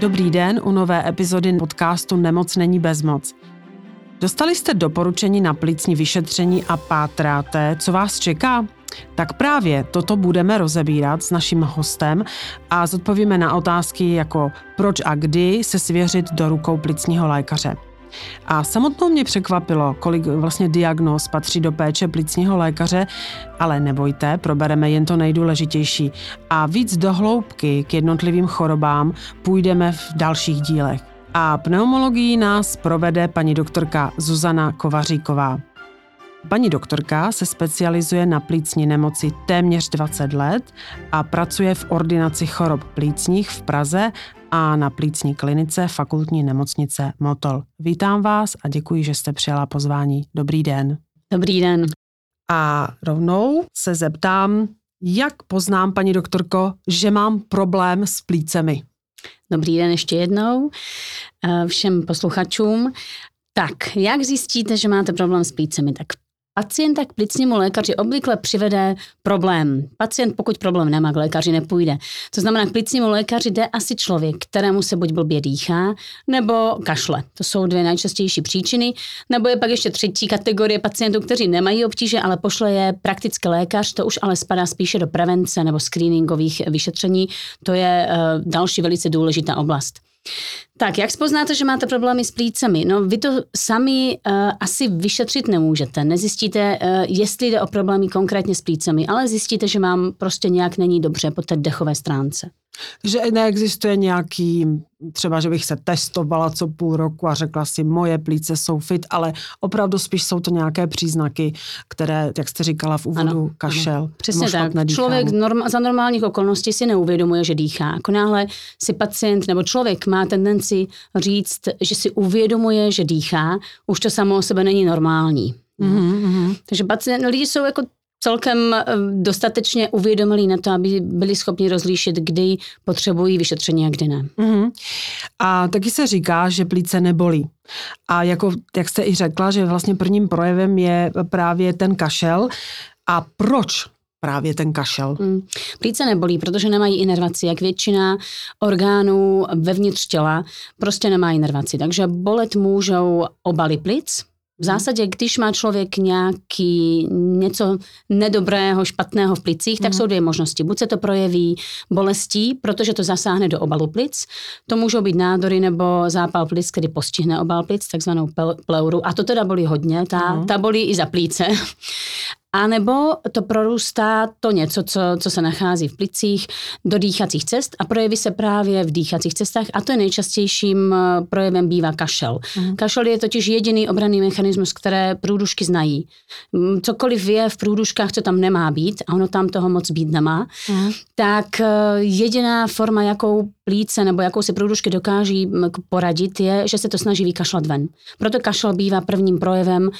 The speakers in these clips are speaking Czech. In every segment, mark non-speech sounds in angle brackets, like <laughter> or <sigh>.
Dobrý den u nové epizody podcastu Nemoc není bezmoc. Dostali jste doporučení na plicní vyšetření a pátráte, co vás čeká? Tak právě toto budeme rozebírat s naším hostem a zodpovíme na otázky jako proč a kdy se svěřit do rukou plicního lékaře. A samotnou mě překvapilo, kolik vlastně diagnóz patří do péče plicního lékaře, ale nebojte, probereme jen to nejdůležitější. A víc do hloubky k jednotlivým chorobám půjdeme v dalších dílech. A pneumologii nás provede paní doktorka Zuzana Kovaříková. Paní doktorka se specializuje na plícní nemoci téměř 20 let a pracuje v ordinaci chorob plícních v Praze a na plícní klinice fakultní nemocnice Motol. Vítám vás a děkuji, že jste přijala pozvání. Dobrý den. Dobrý den. A rovnou se zeptám, jak poznám, paní doktorko, že mám problém s plícemi? Dobrý den ještě jednou eh, všem posluchačům. Tak, jak zjistíte, že máte problém s plícemi? Tak Pacienta k plicnímu lékaři obvykle přivede problém. Pacient, pokud problém nemá, k lékaři nepůjde. To znamená, k plicnímu lékaři jde asi člověk, kterému se buď blbě dýchá, nebo kašle. To jsou dvě nejčastější příčiny. Nebo je pak ještě třetí kategorie pacientů, kteří nemají obtíže, ale pošle je praktický lékař. To už ale spadá spíše do prevence nebo screeningových vyšetření. To je uh, další velice důležitá oblast. Tak, jak spoznáte, že máte problémy s plícemi? No, vy to sami uh, asi vyšetřit nemůžete. Nezjistíte, uh, jestli jde o problémy konkrétně s plícemi, ale zjistíte, že vám prostě nějak není dobře po té dechové stránce. Že neexistuje nějaký, třeba, že bych se testovala co půl roku a řekla si, moje plíce jsou fit, ale opravdu spíš jsou to nějaké příznaky, které, jak jste říkala v úvodu, ano, kašel. Ano. Přesně tak. Člověk norm, za normálních okolností si neuvědomuje, že dýchá. Jako náhle si pacient nebo člověk má tendenci říct, že si uvědomuje, že dýchá, už to samo o sebe není normální. Mm-hmm. Takže pacient, lidi jsou jako celkem eh, dostatečně uvědomili na to, aby byli schopni rozlíšit, kdy potřebují vyšetření a kdy ne. Mm-hmm. A taky se říká, že plíce nebolí. A jako, jak jste i řekla, že vlastně prvním projevem je právě ten kašel. A proč právě ten kašel? Mm. Plíce nebolí, protože nemají inervaci, jak většina orgánů vevnitř těla prostě nemá inervaci. Takže bolet můžou obaly plic, v zásadě, když má člověk nějaký něco nedobrého, špatného v plicích, tak mm. jsou dvě možnosti. Buď se to projeví bolestí, protože to zasáhne do obalu plic, to můžou být nádory nebo zápal plic, který postihne obal plic, takzvanou pleuru. A to teda bolí hodně, ta, mm. ta bolí i za plíce. A nebo to prorůstá to něco, co, co se nachází v plicích, do dýchacích cest a projeví se právě v dýchacích cestách a to je nejčastějším eh, projevem bývá kašel. Mm. Kašel je totiž jediný obranný mechanismus, které průdušky znají. Mm, cokoliv je v průduškách, co tam nemá být, a ono tam toho moc být nemá, mm. tak eh, jediná forma, jakou plíce nebo jakou si průdušky dokáží mm, poradit, je, že se to snaží vykašlat ven. Proto kašel bývá prvním projevem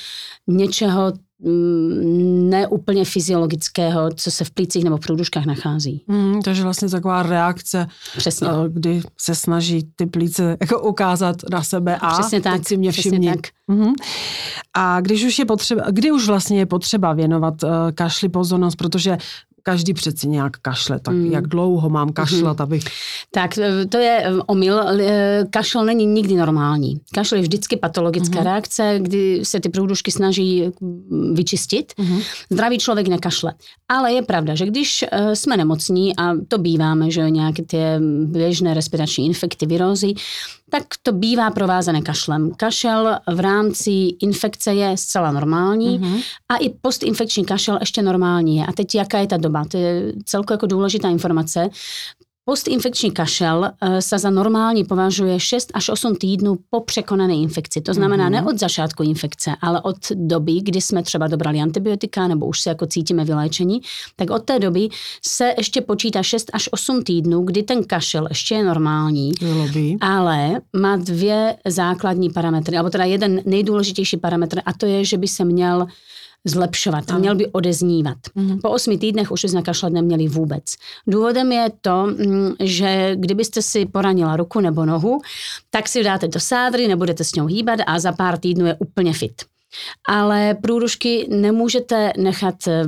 něčeho, neúplně fyziologického, co se v plících nebo v průduškách nachází. Mm, takže vlastně taková reakce, Přesně. Eh, kdy se snaží ty plíce jako ukázat na sebe a Přesně tak. si mě všimni. Tak. Mm-hmm. A když už je potřeba, kdy už vlastně je potřeba věnovat uh, kašli pozornost, protože každý přeci nějak kašle, tak mm. jak dlouho mám kašlat, mm. abych... Tak e, to je e, omyl. E, kašel není nikdy normální. Kašel je vždycky patologická mm. reakce, kdy se ty průdušky snaží vyčistit. Mm. Zdravý člověk nekašle. Ale je pravda, že když jsme nemocní, a to býváme, že nějaké ty běžné respirační infekty, virózy, tak to bývá provázané kašlem. Kašel v rámci infekce je zcela normální mm-hmm. a i postinfekční kašel ještě normální je. A teď jaká je ta doba? To je celko jako důležitá informace. Postinfekční kašel eh, se za normální považuje 6 až 8 týdnů po překonané infekci. To znamená mm-hmm. ne od začátku infekce, ale od doby, kdy jsme třeba dobrali antibiotika nebo už se jako cítíme vyléčení, tak od té doby se ještě počítá 6 až 8 týdnů, kdy ten kašel ještě je normální, Lobby. ale má dvě základní parametry, alebo teda jeden nejdůležitější parametr a to je, že by se měl zlepšovat, ano. měl by odeznívat. Mm-hmm. Po osmi týdnech už jsme kašlat neměli vůbec. Důvodem je to, mm, že kdybyste si poranila ruku nebo nohu, tak si dáte do sádry, nebudete s ňou hýbat a za pár týdnů je úplně fit. Ale průrušky nemůžete nechat eh,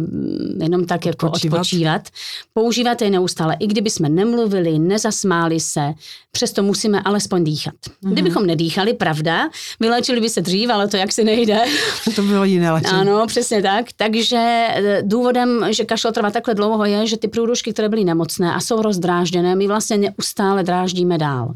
jenom tak jako odpočívat. odpočívat. Používat je neustále. I kdyby jsme nemluvili, nezasmáli se, přesto musíme alespoň dýchat. Mm-hmm. Kdybychom nedýchali, pravda, vylečili by se dřív, ale to jak si nejde. <laughs> to bylo jiné léčení. Ano, přesně tak. Takže eh, důvodem, že kašel trvá takhle dlouho, je, že ty průrušky, které byly nemocné a jsou rozdrážděné, my vlastně neustále dráždíme dál.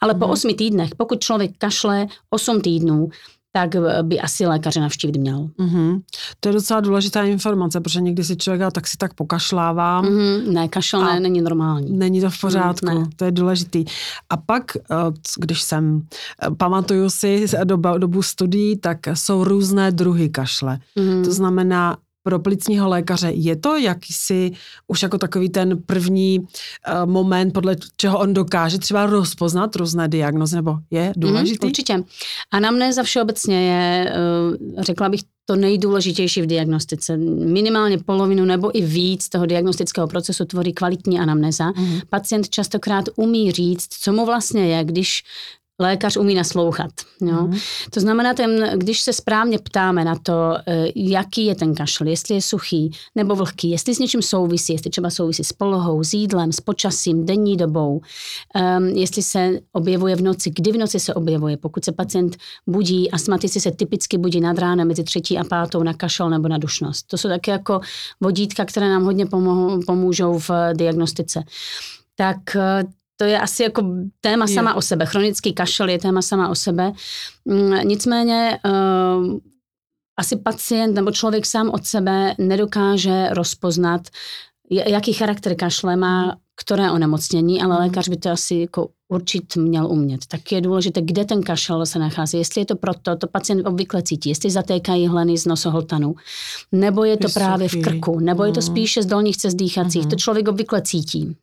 Ale mm-hmm. po mhm. osmi týdnech, pokud člověk kašle osm týdnů, tak by asi lékaře navštívit měl. Mm-hmm. To je docela důležitá informace, protože někdy si člověk tak si tak pokašlávám. Mm-hmm. Ne, kašel ne, není normální. Není to v pořádku, mm, to je důležitý. A pak, eh, když jsem, eh, pamatuju si dobu, dobu studií, tak jsou různé druhy kašle. Mm-hmm. To znamená, pro plicního lékaře je to jakýsi už jako takový ten první uh, moment, podle čeho on dokáže třeba rozpoznat různé diagnozy, nebo je mhm, důležitý? Mm, určitě. Anamnéza všeobecně je, uh, řekla bych, to nejdůležitější v diagnostice. Minimálně polovinu nebo i víc toho diagnostického procesu tvoří kvalitní anamnéza. Mm. Pacient častokrát umí říct, co mu vlastně je, když lékař umí naslouchat. Jo? Mm. To znamená, ten, když se správně ptáme na to, eh, jaký je ten kašel, jestli je suchý nebo vlhký, jestli s něčím souvisí, jestli třeba souvisí s polohou, s jídlem, s počasím, denní dobou, um, jestli se objevuje v noci, kdy v noci se objevuje. Pokud se pacient budí, astmatici se typicky budí nad ránem mezi třetí a pátou na kašel nebo na dušnost. To jsou také jako vodítka, které nám hodně pomohou, pomůžou v diagnostice tak eh, to je asi jako téma je. sama o sebe. Chronický kašel je téma sama o sebe. Mm, nicméně uh, asi pacient nebo člověk sám od sebe nedokáže rozpoznat, jaký charakter kašle má které onemocnění, ale mhm. lékař by to asi jako určit měl umět. Tak je důležité, kde ten kašel se nachází. Jestli je to proto, to pacient obvykle cítí, jestli zatékají hleny z nosohltanu, nebo je to Vysoký. právě v krku, nebo je to mhm. spíše z dolních cest dýchacích. Mm. To člověk obvykle cítí.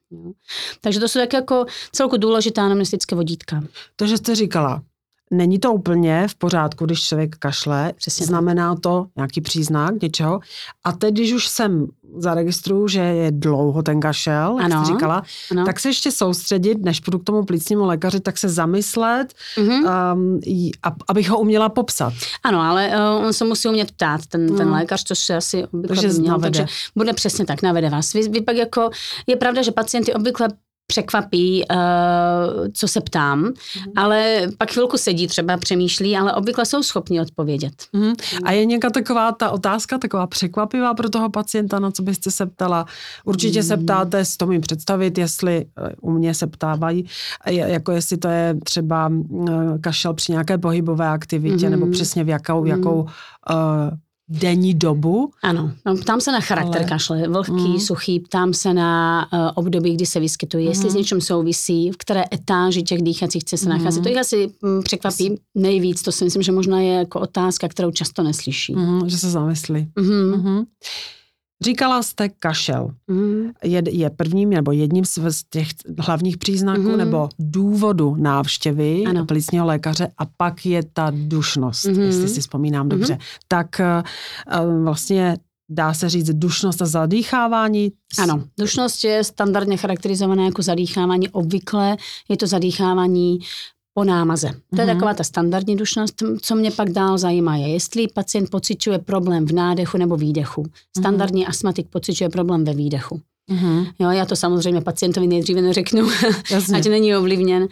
Takže to jsou tak jako celku důležitá anamnestické vodítka. Takže jste říkala, Není to úplně v pořádku, když člověk kašle, Přesně znamená to nějaký příznak něčeho. A teď, když už jsem zaregistruju, že je dlouho ten kašel, jak ano, jste říkala, ano. tak se ještě soustředit, než půjdu k tomu plicnímu lékaři, tak se zamyslet, mm-hmm. um, abych ho uměla popsat. Ano, ale uh, on se musí umět ptát, ten, mm. ten lékař, což se asi obvykle takže, měl, takže bude přesně tak, navede vás. Vy, vy pak jako, je pravda, že pacienty obvykle překvapí, uh, co se ptám, mm. ale pak chvilku sedí třeba, přemýšlí, ale obvykle jsou schopni odpovědět. Mm. A je nějaká taková ta otázka, taková překvapivá pro toho pacienta, na co byste se ptala? Určitě mm. se ptáte, s to mi představit, jestli eh, u mě se ptávají, jako jestli to je třeba eh, kašel při nějaké pohybové aktivitě, mm. nebo přesně v jakou, jakou uh, denní dobu. Ano, no, ptám se na charakter ale... kašle, vlhký, mm. suchý, ptám se na uh, období, kdy se vyskytují, mm. jestli s něčím souvisí, v které etáži těch dýchacích chce se mm. nachází. To jich asi um, překvapí nejvíc, to si myslím, že možná je jako otázka, kterou často neslyší. Mm, že se zamyslí. Mm. Mm. Říkala jste kašel. Mm. Je, je prvním nebo jedním z, těch hlavních příznaků mm. nebo důvodu návštěvy ano. plicního lékaře a pak je ta dušnost, mm. jestli si vzpomínám mm. dobře. Tak uh, vlastně dá se říct dušnost a zadýchávání? Ano, dušnost je standardně charakterizovaná jako zadýchávání. Obvykle je to zadýchávání po námaze. To je mm-hmm. taková ta standardní dušnost. Co mě pak dál zajímá je, jestli pacient pociťuje problém v nádechu nebo výdechu. Standardní mm-hmm. astmatik pociťuje problém ve výdechu. Mm-hmm. Jo, já to samozřejmě pacientovi nejdříve neřeknu, <laughs> ať není ovlivněn. Uh,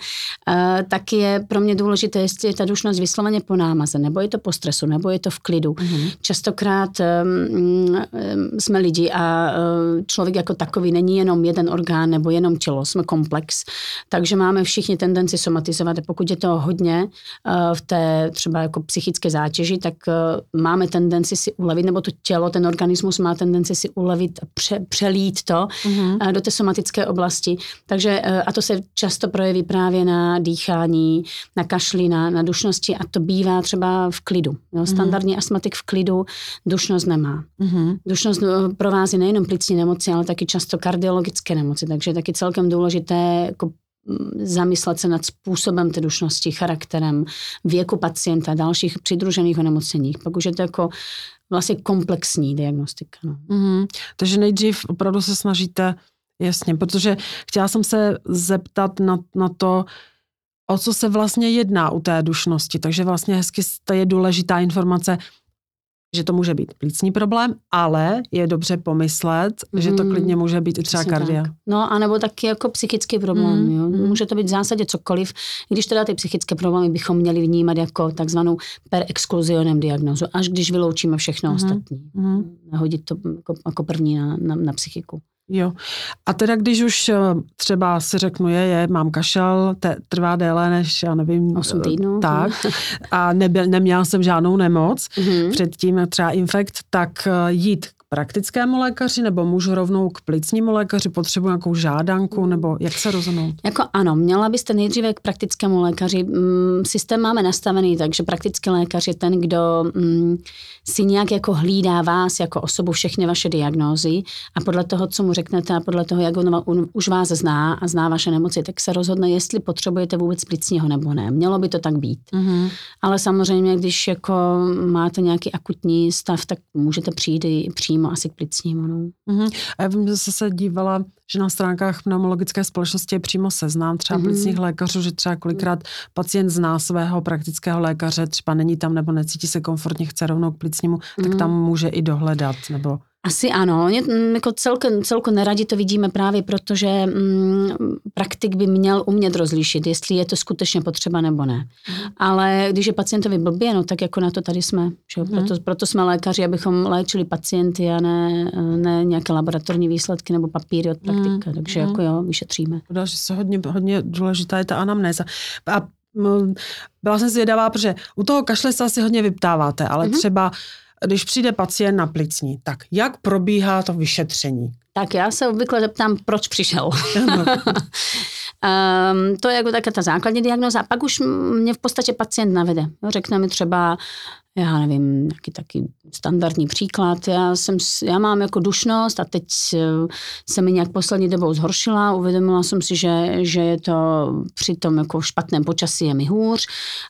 tak je pro mě důležité, jestli je ta dušnost vysloveně po námaze, nebo je to po stresu, nebo je to v klidu. Mm-hmm. Častokrát um, um, jsme lidi a uh, člověk jako takový není jenom jeden orgán nebo jenom tělo, jsme komplex, takže máme všichni tendenci somatizovat. Pokud je to hodně uh, v té třeba jako psychické zátěži, tak uh, máme tendenci si ulevit, nebo to tělo, ten organismus má tendenci si ulevit a pře- přelít to mm-hmm. do té somatické oblasti. Takže eh, a to se často projeví právě na dýchání, na kašli, na, na dušnosti a to bývá třeba v klidu. Jo? Mhm. Standardní mm-hmm. astmatik v klidu dušnost nemá. Mm-hmm. Dušnost eh, provází nejenom plicní nemoci, ale taky často kardiologické nemoci, takže je taky celkem důležité jako mm, zamyslet se nad způsobem té dušnosti, charakterem, věku pacienta, dalších přidružených onemocněních. Pak už je to jako vlastně komplexní diagnostika. No. Mm-hmm. Takže nejdřív opravdu se snažíte, jasně, protože chtěla jsem se zeptat na, na to, o co se vlastně jedná u té dušnosti. Takže vlastně hezky to je důležitá informace, že to může být plícní problém, ale je dobře pomyslet, mm. že to Mhm. klidně může být i třeba Přesně kardia. tak. No, anebo taky jako psychický problém. Mm, Jo. mm. Může to být v zásadě cokoliv, i když teda ty psychické problémy bychom měli vnímat jako takzvanou per exclusionem diagnozu, až když vyloučíme všechno Mhm. ostatní. Mhm. Nehodit to jako, jako první na, na, na psychiku. Jo. A teda když už eh, třeba si řeknu, je, je, mám kašel, te, trvá déle než, já nevím, Osm eh, týdnů. Tak. <laughs> A nebyl, neměla jsem žádnou nemoc, Mhm. předtím třeba infekt, tak eh, jít k praktickému lékaři, nebo můžu rovnou k plicnímu lékaři, potřebuji nějakou žádanku, nebo jak se rozhodnout? Jako ano, měla byste nejdříve k praktickému lékaři. Mm, Systém máme nastavený tak, že praktický lékař je ten, kdo mm, si nějak jako hlídá vás jako osobu všechny vaše diagnózy a podle toho, co mu řeknete a podle toho, jak on, on už vás zná a zná vaše nemoci, tak se rozhodne, jestli potřebujete vůbec plicního nebo ne. Mělo by to tak být. Mhm. Ale samozřejmě, když jako máte nějaký akutní stav, tak můžete přijít i přímo asi k plicnímu. No. Mhm. A já vím, že jsem se dívala, že na stránkách pneumologické společnosti je přímo seznám třeba Mhm. plicních lékařů, že třeba kolikrát pacient zná svého praktického lékaře, třeba není tam nebo necítí se komfortně, chce rovnou k plicnímu, tak Mhm. tam může i dohledat, nebo... Asi ano. Mm, jako celkem, celku neradi to vidíme právě proto, že mm, praktik by měl umět rozlišit, jestli je to skutečně potřeba nebo ne. Ale když je pacientovi blbě, no tak jako na to tady jsme. Že? Mhm. Proto, proto jsme lékaři, abychom léčili pacienty a ne, ne nějaké laboratorní výsledky nebo papíry od praktika. Mhm. Takže Mhm. jako jo, vyšetříme. Další se hodně, hodně důležitá je ta anamnéza. A mm, byla jsem zvědavá, protože u toho kašle se asi hodně vyptáváte, ale Mhm. třeba když přijde pacient na plicní, tak jak probíhá to vyšetření? Tak já se obvykle zeptám, proč přišel. Um, <laughs> to je jako taká ta základní diagnoza. A pak už mě v podstatě pacient navede. Jo, řekne mi třeba, já nevím, nějaký taky standardní příklad. Já, jsem, já mám jako dušnost a teď eh, se mi nějak poslední dobou zhoršila. Uvědomila jsem si, že, že je to při tom jako špatném počasí je mi hůř.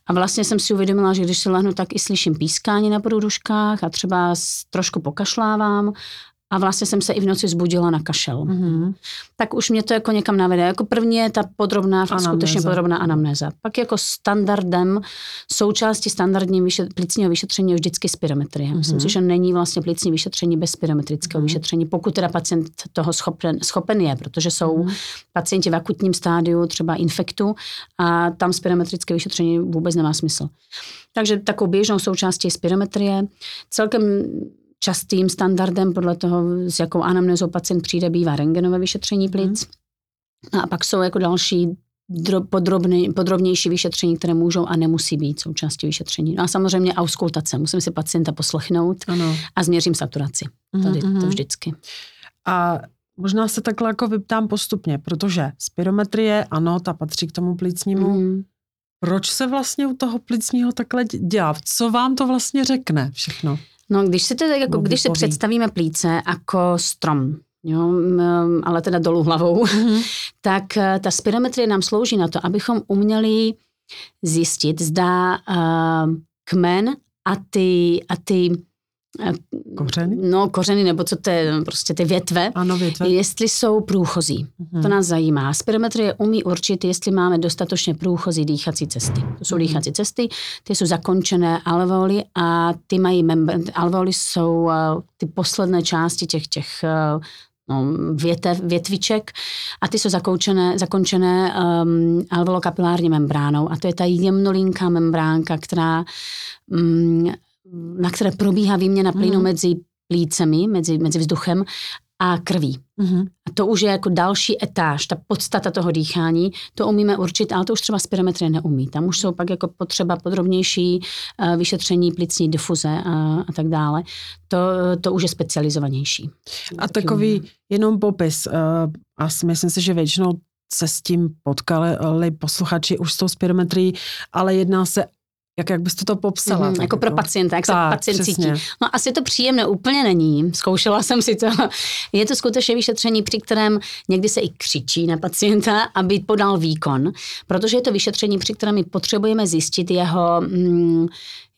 A vlastně jsem si uvědomila, že když se lehnu, tak i slyším pískání na průduškách a třeba trošku pokašlávám. A vlastně jsem se i v noci zbudila na kašel Mhm. tak už mě to jako někam navede. Jako první je ta podrobná, Anamnéza. skutečně podrobná anamnéza. Pak jako standardem, součástí standardní vyšet, plicního vyšetření je vždycky spirometrie. Myslím Mhm. si, že není vlastně plicní vyšetření bez spirometrického Mhm. vyšetření, pokud teda pacient toho schopen, schopen je, protože jsou Mhm. pacienti v akutním stádiu třeba infektu a tam spirometrické vyšetření vůbec nemá smysl. Takže takovou běžnou součástí je spirometrie. Celkem častým standardem podle toho, s jakou anamnézou pacient přijde, bývá rengenové vyšetření plic. A pak jsou jako další dro, podrobný, podrobnější vyšetření, které můžou a nemusí být součástí vyšetření. No a samozřejmě auskultace. Musím si pacienta poslechnout Ano. a změřím saturaci. Tady Mhm, to mhm. vždycky. A možná se takhle jako vyptám postupně, protože spirometrie, ano, ta patří k tomu plicnímu. Mm. Proč se vlastně u toho plicního takhle dělá? Co vám to vlastně řekne všechno? No, když si, to, jako, když si vypoví. představíme plíce jako strom, jo, ale teda dolů hlavou, <laughs> tak eh, ta spirometrie nám slouží na to, abychom uměli zjistit, zda uh, kmen a ty, a ty Kořeny? No, kořeny, nebo co to je, prostě ty větve, Ano, větve. jestli jsou průchozí. Mhm. To nás zajímá. Spirometrie umí určit, jestli máme dostatečně průchozí dýchací cesty. To jsou Mhm. dýchací cesty, ty jsou zakončené alveoly a ty mají membr- alveoly jsou uh, ty posledné části těch, těch uh, no, větev, větviček a ty jsou zakončené, zakončené um, alveolokapilární membránou a to je ta jemnolinká membránka, která mm, na které probíhá výměna plynu Mhm. mezi plícemi, mezi, mezi vzduchem a krví. Mhm. A to už je jako další etáž, ta podstata toho dýchání, to umíme určit, ale to už třeba spirometrie neumí. Tam už jsou pak jako potřeba podrobnější uh, vyšetření plicní difuze a, a tak dále. To, to už je specializovanější. A takový jenom popis. Uh, a myslím si, že většinou se s tím potkali posluchači už s tou spirometrií, ale jedná se, jak, jak byste to popsala? Tak jako pro pacienta, jak se Tak, pacient přesně. cítí. No asi to příjemné úplně není. Zkoušela jsem si to. Je to skutečně vyšetření, při kterém někdy se i křičí na pacienta, aby podal výkon, protože je to vyšetření, při kterém my potřebujeme zjistit jeho mm,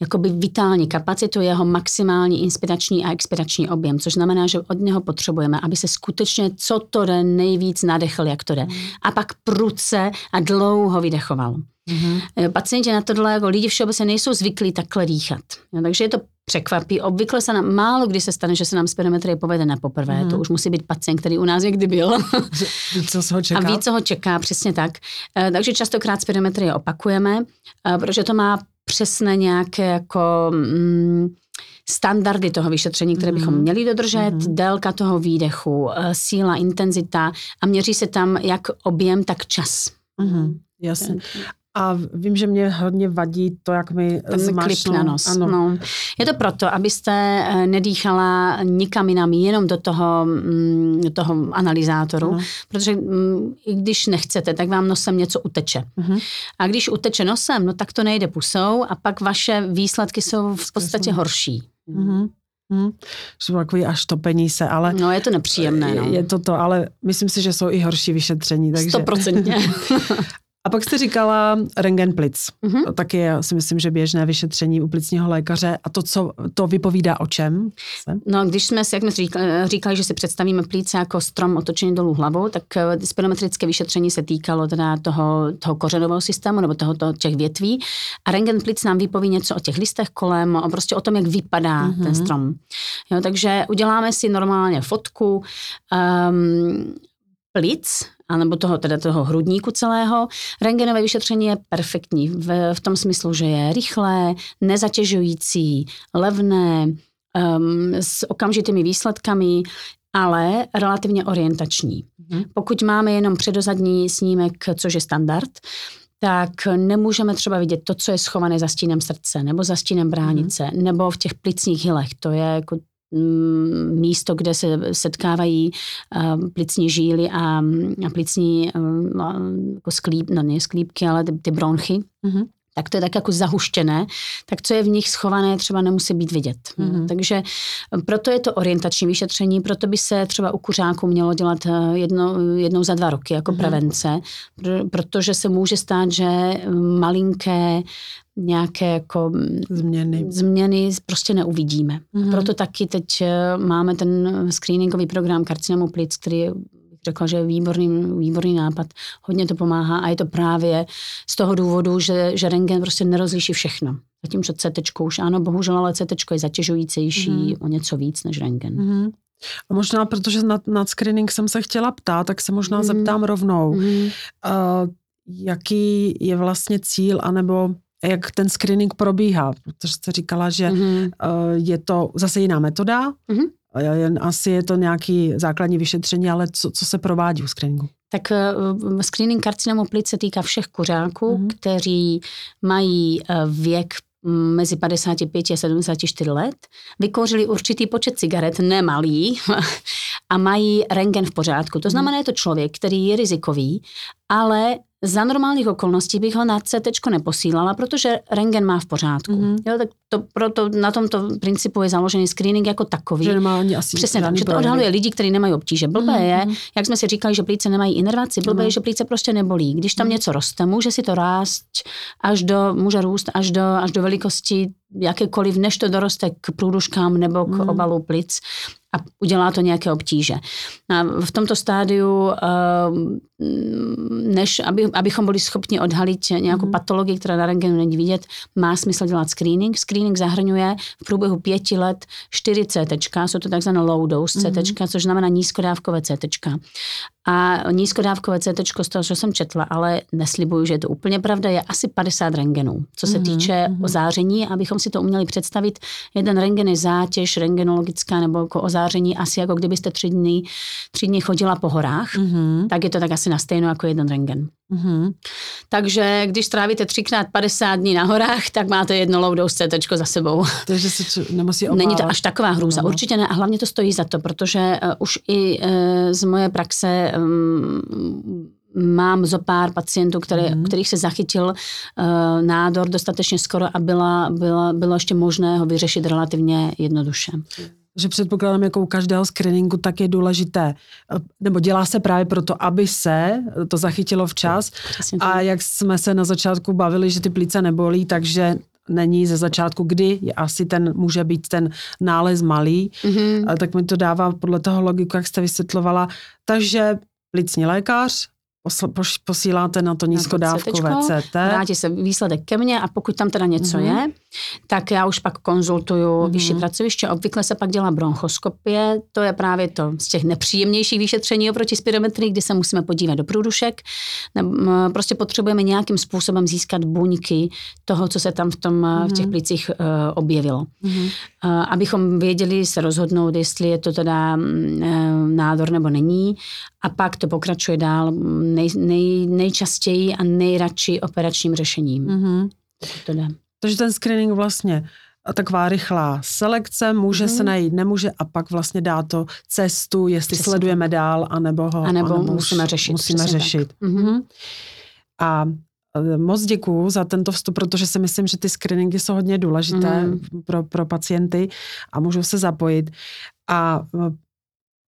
jakoby vitální kapacitu, jeho maximální inspirační a expirační objem, což znamená, že od něho potřebujeme, aby se skutečně co to jde nejvíc nadechl, jak to jde. A pak prudce a dlouho vydechoval. Mm-hmm. Pacienti na tohle, jako lidi všeobecně nejsou zvyklí takhle dýchat. Jo, takže je to překvapí. Obvykle se nám, málo kdy se stane, že se nám spirometrie povede na poprvé. Mm-hmm. To už musí být pacient, který u nás někdy byl. <laughs> co se ho čeká. A ví, co ho čeká, přesně tak. E, takže častokrát spirometrie opakujeme, e, protože to má přesné nějaké jako... Mm, standardy toho vyšetření, které bychom mhm. měli dodržet, mm-hmm. délka toho výdechu, eh, síla, intenzita a měří se tam jak objem, tak čas. Mm-hmm. Jasně. A vím, že mě hodně vadí to, jak mi zmašnou. na nos. Ano. No. Je to proto, abyste eh, nedýchala nikam jinam, jenom do toho, mm, do toho analyzátoru, ano. protože mm, i když nechcete, tak vám nosem něco uteče. Uh-huh. A když uteče nosem, no tak to nejde pusou a pak vaše výsledky jsou v podstatě horší. Uh-huh. Hmm. Jsou takový až topení se, ale... No je to nepříjemné. No. Je to to, ale myslím si, že jsou i horší vyšetření. Takže... Stoprocentně. <laughs> A pak jste říkala rengen plic. Mm-hmm. Taky je, si myslím, že běžné vyšetření u plicního lékaře. A to, co to vypovídá o čem? No, když jsme si, jak jsme říkali, říkali, že si představíme plíce jako strom otočený dolů hlavou, tak eh, spirometrické vyšetření se týkalo teda toho, toho kořenového systému nebo toho, toho, těch větví. A rengen plic nám vypoví něco o těch listech kolem, o prostě o tom, jak vypadá mm-hmm. ten strom. Jo, takže uděláme si normálně fotku um, plic, anebo toho, teda toho hrudníku celého. Rengenové vyšetření je perfektní v, v tom smyslu, že je rychlé, nezatěžující, levné, um, s okamžitými výsledkami, ale relativně orientační. Mm. Pokud máme jenom předozadní snímek, což je standard, tak nemůžeme třeba vidět to, co je schované za stínem srdce, nebo za stínem bránice, mm. nebo v těch plicních hilech. To je jako místo, kde se setkávají uh, plicní žíly a, plicní uh, jako sklíp, no ne sklípky, ale ty, ty bronchy. Mm-hmm tak to je tak jako zahuštěné, tak co je v nich schované, třeba nemusí být vidět. Mm-hmm. Takže proto je to orientační vyšetření, proto by se třeba u kuřáků mělo dělat jedno, jednou za dva roky jako mm-hmm. prevence, protože se může stát, že malinké nějaké jako změny, změny prostě neuvidíme. Mm-hmm. Proto taky teď eh, máme ten screeningový program karcinomu plic, který řekla, že je výborný, výborný nápad. Hodně to pomáhá a je to právě z toho důvodu, že, že rengen prostě nerozliší všechno. Zatímco CT už ano, bohužel, ale CT je zatěžujícější mm. o něco víc než rengen. Mm. A možná, protože nad, nad screening jsem se chtěla ptát, tak se možná mm. zeptám rovnou. Mm. Uh, jaký je vlastně cíl, anebo jak ten screening probíhá, protože jste říkala, že mm-hmm. uh, je to zase jiná metoda, mm-hmm. Jen asi je to nějaký základní vyšetření, ale co, co se provádí u screeningu? Tak uh, screening karcinomu plic se týká všech kuřáků, mm-hmm. kteří mají uh, věk mezi 55 a 74 let, vykouřili určitý počet cigaret, nemalý, <laughs> a mají rengen v pořádku. To znamená, je to člověk, který je rizikový, ale za normálních okolností bych ho na CT neposílala, protože rengen má v pořádku. Mm-hmm. Jo, tak to, proto na tomto principu je založený screening jako takový. Že nemá ani asi Přesně tak, že to odhaluje lidi, kteří nemají obtíže. Blbé mm-hmm. je, jak jsme si říkali, že plíce nemají inervaci, blbé mm-hmm. je, že plíce prostě nebolí. Když tam mm-hmm. něco roste, může si to rást až do, může růst až do, až do velikosti jakékoliv, než to doroste k průduškám nebo k mm. obalu plic a udělá to nějaké obtíže. A v tomto stádiu, ehm, než aby, abychom byli schopni odhalit nějakou mm. patologii, která na rengenu není vidět, má smysl dělat screening. Screening zahrnuje v průběhu pěti let 4 CT, jsou to takzvané low dose CT, mm. což znamená nízkodávkové CT. A nízkodávkové CT, z toho, co jsem četla, ale neslibuju, že je to úplně pravda, je asi 50 rengenů. Co se mm-hmm. týče mm-hmm. ozáření, abychom si to uměli představit, jeden rengen je zátěž rengenologická nebo jako ozáření, asi jako kdybyste tři dny, tři dny chodila po horách, mm-hmm. tak je to tak asi na stejno jako jeden rengen. Mm-hmm. Takže když strávíte třikrát 50 dní na horách, tak máte jedno low dose CT za sebou. <laughs> Takže se nemusí obávat. Není to až taková hrůza, no. určitě ne. A hlavně to stojí za to, protože uh, už i uh, z moje praxe um, mám zo pár pacientů, které, mm. kterých se zachytil uh, nádor dostatečně skoro a byla, byla, bylo ještě možné ho vyřešit relativně jednoduše že předpokládám, jako u každého screeningu, tak je důležité, nebo dělá se právě proto, aby se to zachytilo včas. A jak jsme se na začátku bavili, že ty plíce nebolí, takže není ze začátku, kdy je asi ten, může být ten nález malý, mm-hmm. tak mi to dává podle toho logiku, jak jste vysvětlovala. Takže plicní lékař posíláte na to nízkodávkové CT. Vrátí se výsledek ke mně a pokud tam teda něco mm-hmm. je, tak já už pak konzultuju mm-hmm. vyšší pracoviště. Obvykle se pak dělá bronchoskopie, to je právě to z těch nepříjemnějších vyšetření oproti spirometrii, kdy se musíme podívat do průdušek. Prostě potřebujeme nějakým způsobem získat buňky toho, co se tam v, tom, mm-hmm. v těch mhm. plicích uh, objevilo. Mm-hmm. Uh, abychom věděli se rozhodnout, jestli je to teda uh, nádor nebo není a pak to pokračuje dál nej, nej, nejčastěji a nejradši operačním řešením. Mm-hmm. To jde. Takže ten screening vlastně taková rychlá selekce, může mm. se najít, nemůže a pak vlastně dá to cestu, jestli Přesně. sledujeme dál, anebo ho anebo anebo musíme řešit. Musíme řešit. Mm-hmm. A e, Moc děkuju za tento vstup, protože si myslím, že ty screeningy jsou hodně důležité mm. pro, pro pacienty a můžou se zapojit. A e,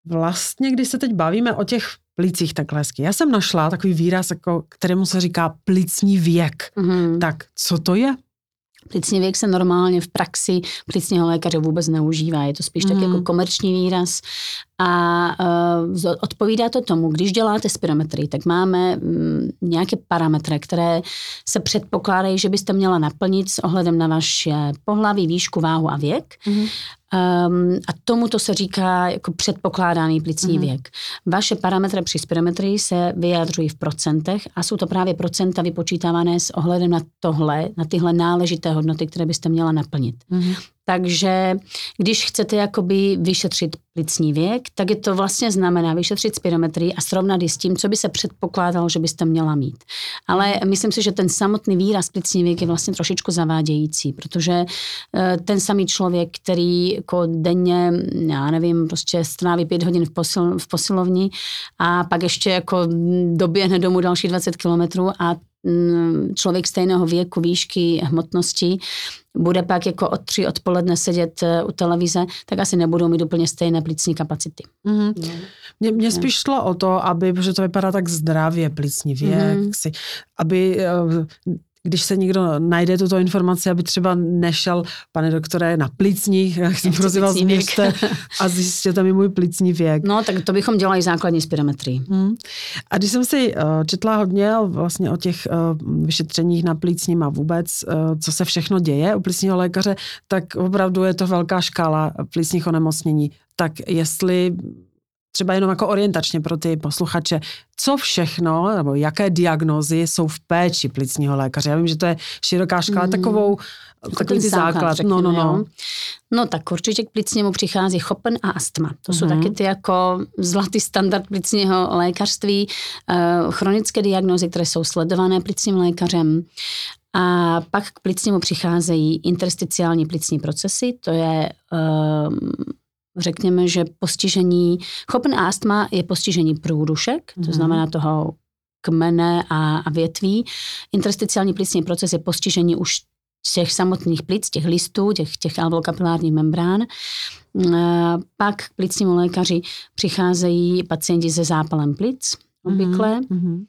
vlastně, když se teď bavíme o těch plicích takhle hezky. Já jsem našla takový výraz, jako, kterému se říká plicní věk. Mm-hmm. Tak co to je? Plicní věk se normálně v praxi plicního lékaře vůbec neužívá. Je to spíš mm. tak jako mhm. komerční výraz. A uh, odpovídá to tomu, když děláte spirometrii, tak máme um, nějaké parametry, které se předpokládají, že byste měla naplnit s ohledem na vaše pohlaví, výšku, váhu a věk. Mm. Um, a tomuto se říká jako předpokládaný plicní mm. věk. Vaše parametry při spirometrii se vyjadřují v procentech a jsou to právě procenta vypočítávané s ohledem na tohle, na tyhle náležité hodnoty, které byste měla naplnit. Mm. Takže když chcete jakoby vyšetřit plicní věk, tak je to vlastně znamená vyšetřit spirometrii a srovnat ji s tím, co by se předpokládalo, že byste měla mít. Ale myslím si, že ten samotný výraz plicní věk je vlastně trošičku zavádějící, protože eh, ten samý člověk, který jako denně, já nevím, prostě stráví pět hodin v, posil, v posilovni a pak ještě jako doběhne domů další 20 kilometrů a člověk stejného věku, výšky, hmotnosti bude pak jako od tři odpoledne sedět eh, u televize, tak asi nebudou mít úplně stejné plicní kapacity. Mm-hmm. No. Mně, mně spíš šlo o to, aby, protože to vypadá tak zdravě, plicní věk, mm-hmm. si, aby eh, když se někdo najde tuto informaci, aby třeba nešel, pane doktore, na plicních, jak jsem prosím vás změřte a zjistěte mi můj plicní věk. No, tak to bychom dělali základní spirometrii. Hmm. A když jsem si uh, četla hodně vlastně o těch uh, vyšetřeních na plicním a vůbec, uh, co se všechno děje u plicního lékaře, tak opravdu je to velká škála plicních onemocnění. Tak jestli třeba jenom jako orientačně pro ty posluchače, co všechno, nebo jaké diagnózy jsou v péči plicního lékaře. Já vím, že to je široká škála, mm. takovou, takový ty základ. základ řekněme, no, no, no. No tak určitě k plicnímu přichází chopen a astma. To mm. jsou taky ty jako zlatý standard plicního lékařství, uh, chronické diagnózy, které jsou sledované plicním lékařem. A pak k plicnímu přicházejí intersticiální plicní procesy, to je uh, řekněme, že postižení, chopen astma je postižení průdušek, to mhm. znamená toho kmene a, a větví. Intersticiální plicní proces je postižení už těch samotných plic, těch listů, těch, těch alveolokapilárních membrán. Pak k plicnímu lékaři přicházejí pacienti se zápalem plic, obvykle. Mm-hmm.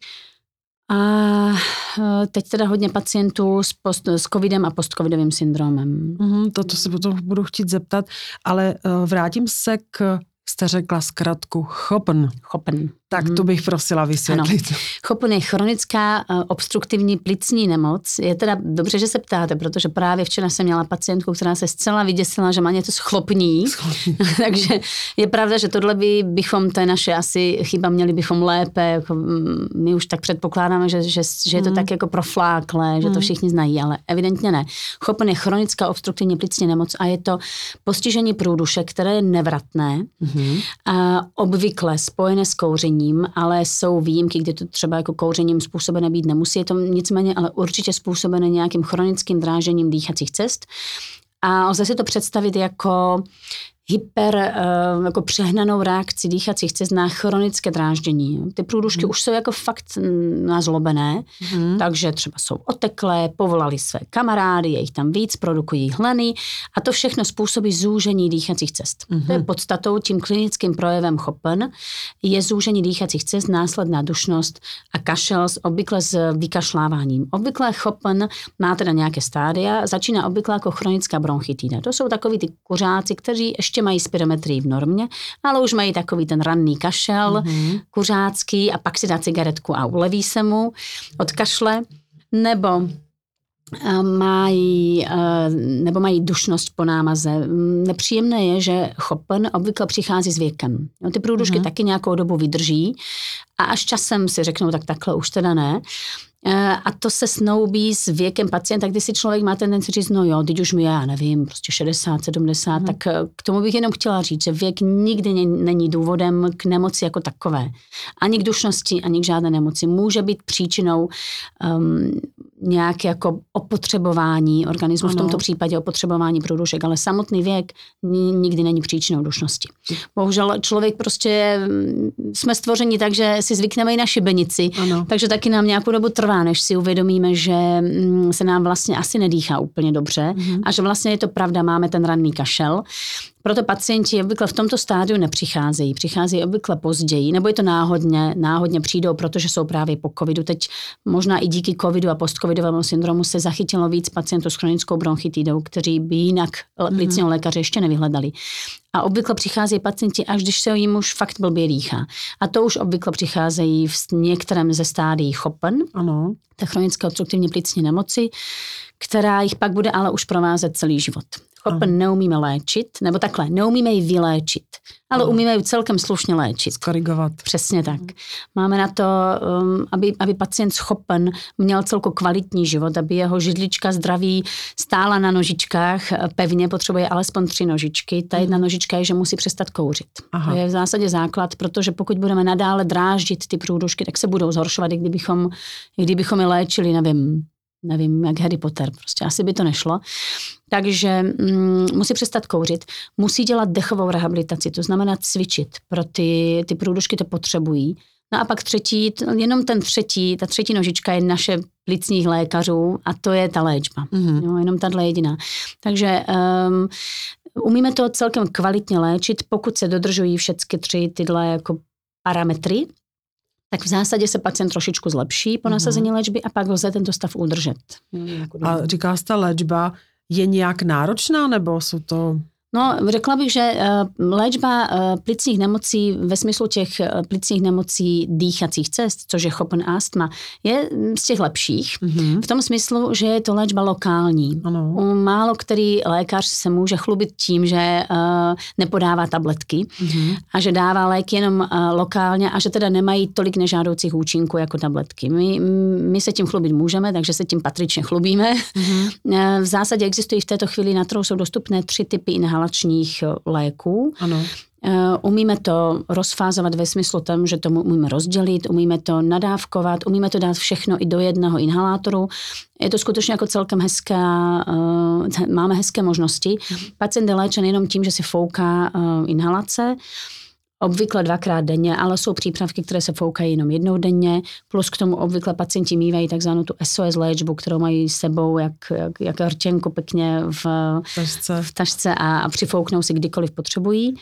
A e, teď teda hodně pacientů s, post, s covidem a postcovidovým syndromem. Mm, to, to se potom budu chtít zeptat, ale uh, vrátím se k, jste řekla zkratku, chopen. Chopen. Tak to bych prosila vysvětlit. Ano. Chopin je chronická uh, obstruktivní plicní nemoc. Je teda dobře, že se ptáte, protože právě včera jsem měla pacientku, která se zcela vyděsila, že má něco schlopní. <laughs> Takže je pravda, že tohle by, bychom, to je naše asi chyba, měli bychom lépe, jako, mm, my už tak předpokládáme, že, že, že je to mm. tak jako profláklé, že to mhm. všichni znají, ale evidentně ne. Chopin je chronická obstruktivní plicní nemoc a je to postižení průdušek, které je nevratné, mm. a obvykle spojené s kouřením kouřením, ale jsou výjimky, kdy to třeba jako kouřením způsobené být nemusí. Je to nicméně ale určitě způsobené nějakým chronickým drážením dýchacích cest. A lze si to představit jako hyper, eh, jako přehnanou reakci dýchacích cest na chronické dráždění. Ty průdušky mm. už jsou jako fakt nazlobené, mm. takže třeba jsou oteklé, povolali své kamarády, je jich tam víc, produkují hleny a to všechno způsobí zúžení dýchacích cest. Mm. To je podstatou, tím klinickým projevem chopen je zúžení dýchacích cest, následná dušnost a kašel obvykle s vykašláváním. Obvykle chopen má teda nějaké stádia, začíná obvykle jako chronická bronchitída. To jsou takový ty kuřáci, kteří ještě ještě mají spirometrii v normě, ale už mají takový ten ranný kašel, mm-hmm. kuřácký a pak si dá cigaretku a uleví se mu od kašle, nebo eh, mají, eh, nebo mají dušnost po námaze. Nepříjemné je, že chopen obvykle přichází s věkem. No, ty průdušky mm-hmm. taky nějakou dobu vydrží a až časem si řeknou, tak takhle už teda ne. Eh, a to se snoubí s věkem pacienta, kdy si člověk má tendenci říct, no jo, teď už mi já nevím, prostě 60, 70, hmm. tak eh, k tomu bych jenom chtěla říct, že věk nikdy není důvodem k nemoci jako takové. Ani k dušnosti, ani k žádné nemoci. Může být příčinou um, nějaké jako opotřebování organismu, ano. v tomto případě opotřebování průdušek, ale samotný věk nikdy není příčinou dušnosti. Bohužel člověk prostě, mm, jsme stvořeni tak, že si zvykneme i na šibenici, ano. takže taky nám nějakou dobu trvá, než si uvědomíme, že mm, se nám vlastně asi nedýchá úplně dobře mhm. a že vlastně je to pravda, máme ten ranný kašel. Proto pacienti obvykle v tomto stádiu nepřicházejí, přicházejí obvykle později, nebo je to náhodně, náhodně přijdou, protože jsou právě po covidu. Teď možná i díky covidu a postcovidovému syndromu se zachytilo víc pacientů s chronickou bronchitidou, kteří by jinak plicního mm-hmm. lékaře ještě nevyhledali. A obvykle přicházejí pacienti, až když se jim už fakt blbě dýchá. A to už obvykle přicházejí v některém ze stádií chopen, ano. té chronické obstruktivní plicní nemoci, která jich pak bude ale už provázet celý život. Chopen neumíme léčit, nebo takhle, neumíme ji vyléčit, ale Aha. umíme ji celkem slušně léčit. Skorigovat. Přesně tak. Máme na to, um, aby, aby pacient schopen měl celko kvalitní život, aby jeho židlička zdraví stála na nožičkách pevně, potřebuje alespoň tři nožičky. Ta jedna mhm. nožička je, že musí přestat kouřit. Aha. To je v zásadě základ, protože pokud budeme nadále dráždit ty průdušky, tak se budou zhoršovat, i kdybychom, i kdybychom je léčili, nevím, nevím, jak Harry Potter, prostě asi by to nešlo. Takže mm, musí přestat kouřit, musí dělat dechovou rehabilitaci, to znamená cvičit, pro ty, ty průdušky to potřebují. No a pak třetí, jenom ten třetí, ta třetí nožička je naše plicních lékařů a to je ta léčba. Mm-hmm. Jo, jenom tahle jediná. Takže um, umíme to celkem kvalitně léčit, pokud se dodržují všechny tři tyhle jako parametry, tak v zásadě se pacient trošičku zlepší po mhm. nasazení léčby a pak lze tento stav udržet. A říká se ta léčba je nějak náročná, nebo jsou to No, řekla bych, že eh, léčba eh, plicních nemocí ve smyslu těch eh, plicních nemocí dýchacích cest, což je chopen astma, je z těch lepších. Mm-hmm. V tom smyslu, že je to léčba lokální. Ano. Málo který lékař se může chlubit tím, že nepodává tabletky mm-hmm. a že dává léky jenom lokálně a že teda nemají tolik nežádoucích účinků jako tabletky. My, my se tím chlubit můžeme, takže se tím patričně chlubíme. Mm-hmm. <laughs> V zásadě existují v této chvíli na trhu jsou dostupné tři typy inhalací inhalačních eh, léků. Ano. Eh, umíme to rozfázovat ve smyslu tom, že to umíme rozdělit, umíme to nadávkovat, umíme to dát všechno i do jednoho inhalátoru. Je to skutečně jako celkem hezká, eh, <laughs> máme hezké možnosti. Pacient je léčen jenom tím, že si fouká inhalace obvykle dvakrát denně, ale jsou přípravky, které se foukají jenom jednou denně, plus k tomu obvykle pacienti mývají takzvanou tu SOS léčbu, kterou mají s sebou jak, jak, jak rtěnko pěkně v tašce, v tašce a, a přifouknou si kdykoliv potřebují.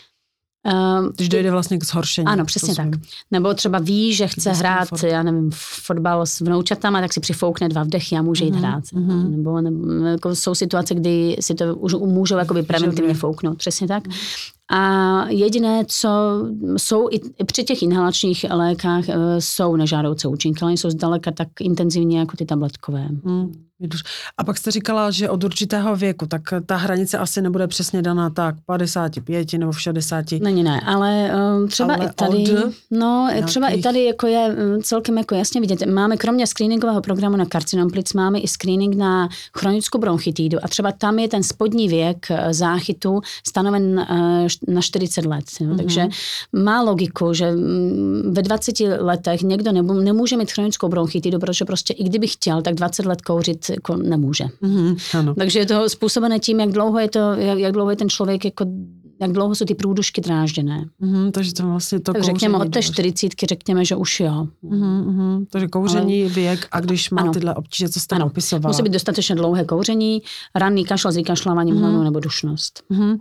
Uh, Když dojde vlastně k zhoršení. Ano, přesně tak. Nebo třeba ví, že chce hrát, já nevím, fotbal s vnoučatama, tak si přifoukne dva vdechy a může jít uh-huh, hrát. Uh-huh. Nebo, nebo jako jsou situace, kdy si to už můžou jakoby preventivně fouknout. Přesně tak. Uh-huh. A jediné, co jsou i při těch inhalačních lékách, eh, jsou nežádoucí účinky, ale jsou zdaleka tak intenzivní jako ty tabletkové. Hmm. A pak jste říkala, že od určitého věku, tak ta hranice asi nebude přesně daná tak 55 nebo v 60. Není, ne, ale um, třeba ale i tady, no, nějakých... třeba i tady jako je celkem jako jasně vidět. Máme kromě screeningového programu na karcinom plic, máme i screening na chronickou bronchitidu a třeba tam je ten spodní věk eh, záchytu stanoven na 40 let. Jo. Mm-hmm. Takže má logiku, že mm, ve 20 letech někdo nemůže mít chronickou bronchitidu, protože prostě i kdyby chtěl, tak 20 let kouřit jako nemůže. Mm-hmm, ano. Takže je to způsobené tím, jak dlouho je, to, jak, jak dlouho je ten člověk jako jak dlouho jsou ty průdušky drážděné. Mm-hmm, takže to vlastně to tak řekněme od té čtyřicítky, řekněme, že už jo. Mm-hmm, takže kouření, Ale... věk a když má ano. tyhle obtíže, co jste ano. opisovala. Musí být dostatečně dlouhé kouření, ranný kašel s vykašláváním mm-hmm. nebo dušnost. Mm-hmm.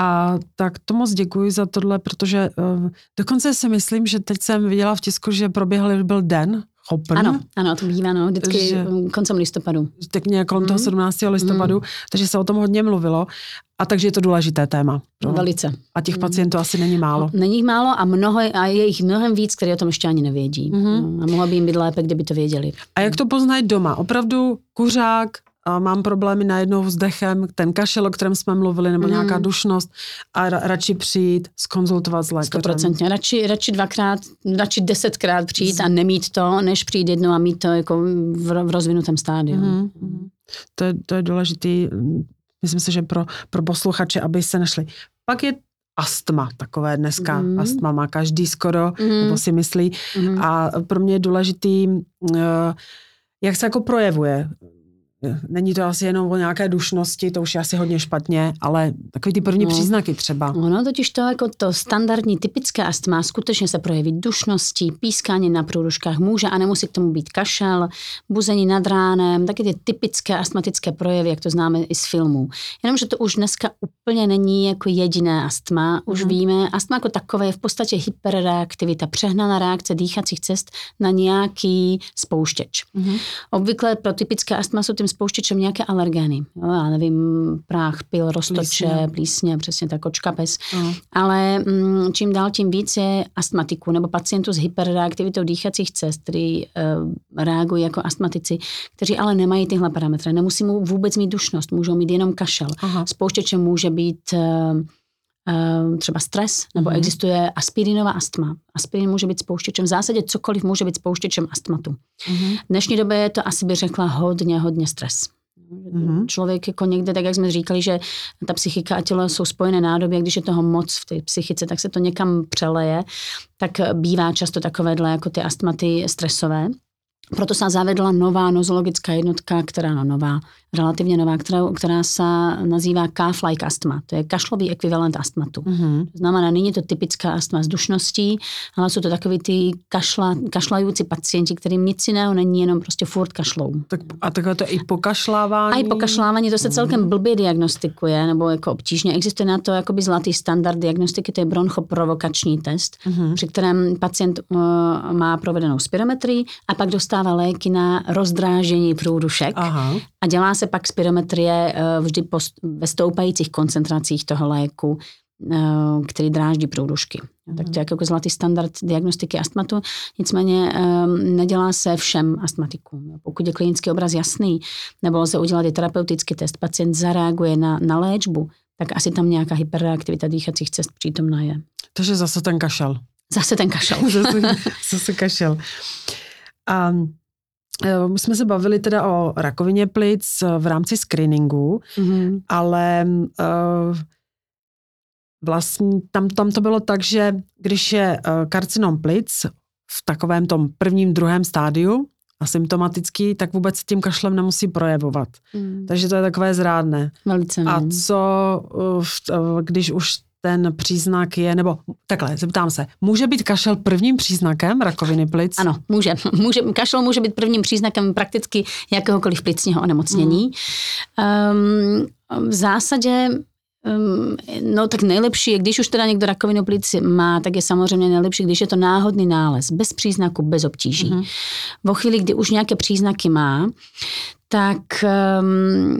A tak to moc děkuji za tohle, protože uh, dokonce si myslím, že teď jsem viděla v tisku, že proběhl, byl den Open. Ano, ano, to bývá, no, vždycky že, koncem listopadu. Tak nějak kolem mm. toho 17. Mhm. listopadu, mm. takže se o tom hodně mluvilo. A takže je to důležité téma. No. Velice. A těch pacientů asi není málo. Není jich málo a, mnoho, a je jich mnohem víc, kteří o tom ještě ani nevědí. Mm-hmm. A mohlo by jim být lépe, kdyby to věděli. A jak to poznají doma? Opravdu kuřák, a mám problémy najednou s dechem, ten kašel, o kterém jsme mluvili, nebo mm. nějaká dušnost a ra, radši přijít, skonzultovat s lékařem. Stoprocentně. Radši, radši dvakrát, radši desetkrát přijít Z... a nemít to, než přijít jednou a mít to jako v, v rozvinutém stádiu. Mm. To, je, to je důležitý, myslím si, že pro, pro posluchače, aby se našli. Pak je astma, takové dneska. Mm. Astma má každý skoro, mm. nebo si myslí. Mm. A pro mě je důležitý, eh, jak se jako projevuje Není to asi jenom o nějaké dušnosti, to už je asi hodně špatně, ale takový ty první no. příznaky třeba. Ono totiž to jako to standardní typické astma skutečně se projeví dušností, pískání na průduškách může a nemusí k tomu být kašel, buzení nad ránem, taky ty typické astmatické projevy, jak to známe i z filmů. Jenomže to už dneska úplně není jako jediné astma. Už mm. víme, astma jako takové je v podstatě hyperreaktivita, přehnaná reakce dýchacích cest na nějaký spouštěč. Mm. Obvykle pro typické astma jsou tím spouštěčem nějaké alergény. Jo, já nevím, práh, pil, roztoče, plísně, plísně přesně tak, kočka, pes. Uh. Ale mm, čím dál tím víc je astmatiků nebo pacientů s hyperreaktivitou dýchacích cest, který uh, reagují jako astmatici, kteří ale nemají tyhle parametry. Nemusí mu vůbec mít dušnost, můžou mít jenom kašel. Aha. Spouštěčem může být uh, třeba stres, nebo mm-hmm. existuje aspirinová astma. Aspirin může být spouštěčem, v zásadě cokoliv může být spouštěčem astmatu. Mm-hmm. V dnešní době je to asi by řekla hodně, hodně stres. Mm-hmm. Člověk jako někde, tak jak jsme říkali, že ta psychika a tělo jsou spojené nádoby, a když je toho moc v té psychice, tak se to někam přeleje, tak bývá často takovéhle jako ty astmaty stresové. Proto se zavedla nová nozologická jednotka, která no nová, relativně nová, která, která se nazývá calf-like astma. To je kašlový ekvivalent astmatu. Mm-hmm. To znamená, není to typická astma s dušností, ale jsou to takový ty kašla, kašlající pacienti, kterým nic jiného není, jenom prostě furt kašlou. Tak, a takové to i pokašlávání? A i pokašlávání, to se celkem blbě diagnostikuje, nebo jako obtížně. Existuje na to jakoby zlatý standard diagnostiky, to je bronchoprovokační test, mm-hmm. při kterém pacient uh, má provedenou spirometrii a pak dostává léky na rozdrážení průdušek Aha. a dělá se pak spirometrie eh, vždy post, ve stoupajících koncentracích toho léku, eh, který dráždí průdušky. Mm. Tak to je jako zlatý standard diagnostiky astmatu, nicméně eh, nedělá se všem astmatikům. Pokud je klinický obraz jasný, nebo lze udělat i terapeutický test, pacient zareaguje na, na léčbu, tak asi tam nějaká hyperreaktivita dýchacích cest přítomná je. Takže zase ten kašel. Zase ten kašel. <laughs> zase, <laughs> zase kašel. Eh, my jsme se bavili teda o rakovině plic eh, v rámci screeningu, mm-hmm. ale uh, vlastně tam, tam to bylo tak, že když je karcinom plic v takovém tom prvním, druhém stádiu, asymptomatický, tak vůbec s tím kašlem nemusí projevovat. Mm. Takže to je takové zrádné. Velice A co, když už ten příznak je, nebo takhle, zeptám se, může být kašel prvním příznakem rakoviny plic? Ano, může. <laughs> může kašel může být prvním příznakem prakticky jakéhokoliv plicního onemocnění. Mm. Um, v zásadě Um, no tak nejlepší je, když už teda někdo rakovinu plic má, tak je samozřejmě nejlepší, když je to náhodný nález, bez příznaku, bez obtíží. Mm-hmm. Vo chvíli, kdy už nějaké příznaky má, tak um,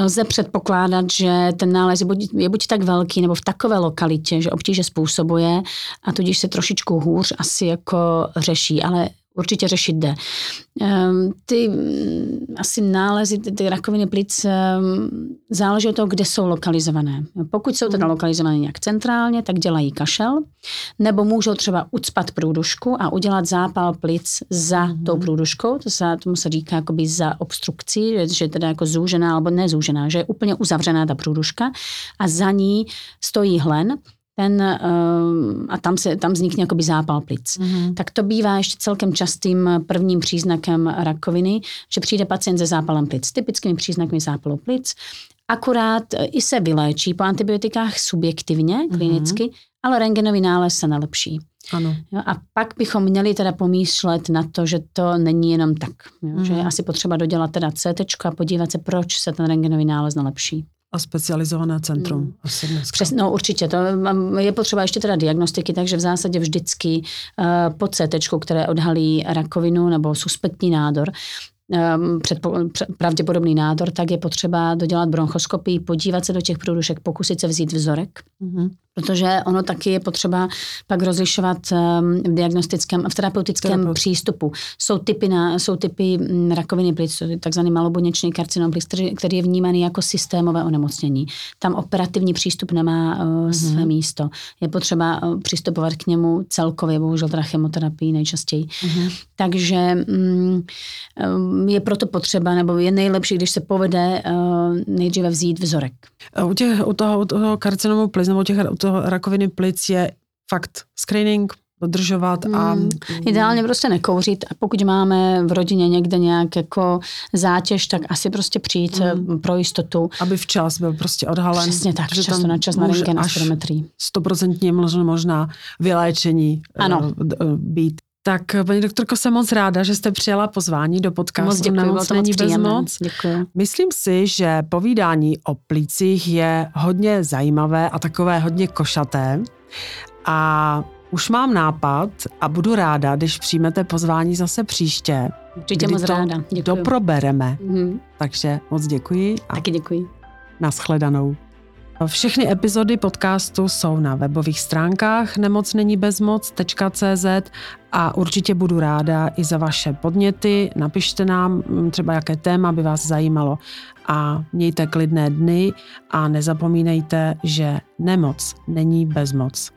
lze předpokládat, že ten nález je buď, je buď tak velký nebo v takové lokalitě, že obtíže způsobuje a tudíž se trošičku hůř asi jako řeší, ale určitě řešit jde. Ehm, ty mm, asi nálezy, ty, ty rakoviny plic ehm, záleží od toho, kde jsou lokalizované. Pokud jsou teda lokalizované nějak centrálně, tak dělají kašel, nebo můžou třeba ucpat průdušku a udělat zápal plic za mm. tou průduškou, to se, tomu se říká jakoby za obstrukcí, že, že je teda jako zúžená, nebo nezúžená, že je úplně uzavřená ta průduška a za ní stojí hlen ten, uh, a tam, se, tam vznikne jakoby zápal plic. Mm-hmm. Tak to bývá ještě celkem častým prvním příznakem rakoviny, že přijde pacient se zápalem plic. Typickými příznakmi zápalu plic. Akurát eh, i se vyléčí po antibiotikách subjektivně, mhm. klinicky, mm-hmm. ale rengenový nález se nelepší. Ano. Jo, a pak bychom měli teda pomýšlet na to, že to není jenom tak. Jo, mm-hmm. Že je mhm. asi potřeba dodělat teda CT a podívat se, proč se ten rengenový nález nelepší. A specializované centrum hmm. asi Přes, no určitě, to je potřeba ještě teda diagnostiky, takže v zásadě vždycky uh, po CT, které odhalí rakovinu nebo suspektní nádor, um, předpo, pravděpodobný nádor, tak je potřeba dodělat bronchoskopii, podívat se do těch průdušek, pokusit se vzít vzorek. Mm-hmm protože ono taky je potřeba pak rozlišovat um, v diagnostickém a v terapeutickém Terapeut. přístupu. Jsou typy, na, jsou typy mm, rakoviny plic, takzvaný malobuněčný karcinom plic, který, který je vnímaný jako systémové onemocnění. Tam operativní přístup nemá uh, mm-hmm. své místo. Je potřeba uh, přistupovat k němu celkově, bohužel teda chemoterapii nejčastěji. Mm-hmm. Takže um, je proto potřeba, nebo je nejlepší, když se povede uh, nejdříve vzít vzorek. U, těch, u toho, u toho karcinomu plic, nebo u těch, u toho rakoviny plic je fakt screening, dodržovat a... Hmm. Ideálně prostě nekouřit a pokud máme v rodině někde nějak jako zátěž, tak asi prostě přijít hmm. pro jistotu. Aby včas byl prostě odhalen. Přesně tak, často na čas na rengen a spirometrii. Stoprocentně možná, možná vyléčení ano. Eh, být. Tak, paní doktorko, jsem moc ráda, že jste přijala pozvání do podcastu moc děkuji, Nemoc není bez moc. Děkuji. Myslím si, že povídání o plících je hodně zajímavé a takové hodně košaté. A už mám nápad a budu ráda, když přijmete pozvání zase příště. Určitě moc ráda. Děkuji. Doprobereme. Mm-hmm. Takže moc děkuji. A Taky děkuji. Naschledanou. Všechny epizody podcastu jsou na webových stránkách nemocnenibezmoc.cz a určitě budu ráda i za vaše podněty. Napište nám mm, třeba, jaké téma by vás zajímalo a mějte klidné dny a nezapomínejte, že nemoc není bezmoc.